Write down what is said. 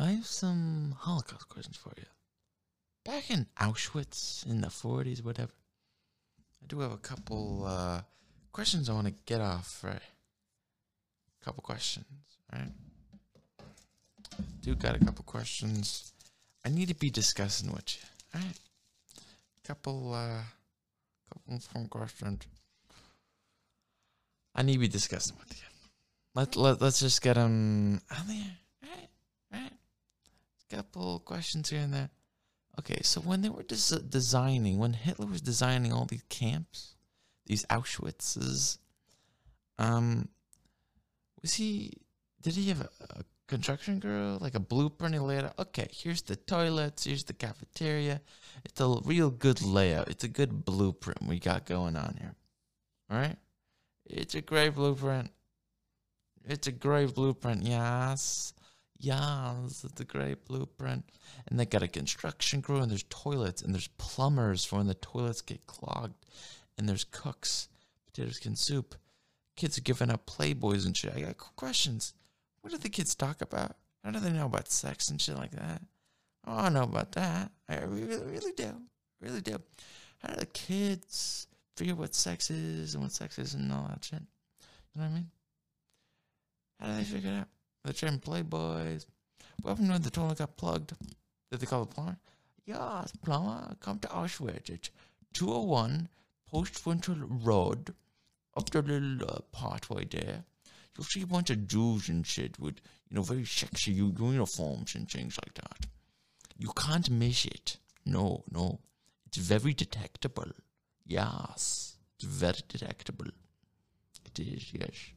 I have some Holocaust questions for you. Back in Auschwitz in the 40s, whatever, I do have a couple uh, questions I want to get off, right? A couple questions, right? Do got a couple questions I need to be discussing with you, alright? Couple, uh, couple phone questions. I need to be discussing with you. Let, let, let's just get them out there? Couple questions here and there. Okay, so when they were des- designing, when Hitler was designing all these camps, these Auschwitzes, um, was he? Did he have a, a construction girl like a blueprint? He laid out. Okay, here's the toilets. Here's the cafeteria. It's a real good layout. It's a good blueprint we got going on here. All right, it's a great blueprint. It's a great blueprint. Yes. Yes, it's a great blueprint. And they got a construction crew, and there's toilets, and there's plumbers for when the toilets get clogged, and there's cooks, potatoes can soup. Kids are giving up Playboys and shit. I got questions. What do the kids talk about? How do they know about sex and shit like that? Oh, I know about that. I really, really do. Really do. How do the kids figure what sex is and what sex isn't and all that shit? You know what I mean? How do they figure it out? They're trying Playboys. What happened when the toilet got plugged? Did they call the plumber? Yes, plumber, come to Auschwitz. It's 201 Post Winter Road. Up the little uh, pathway there. You'll see a bunch of Jews and shit with, you know, very sexy uniforms and things like that. You can't miss it. No, no. It's very detectable. Yes. It's very detectable. It is, yes.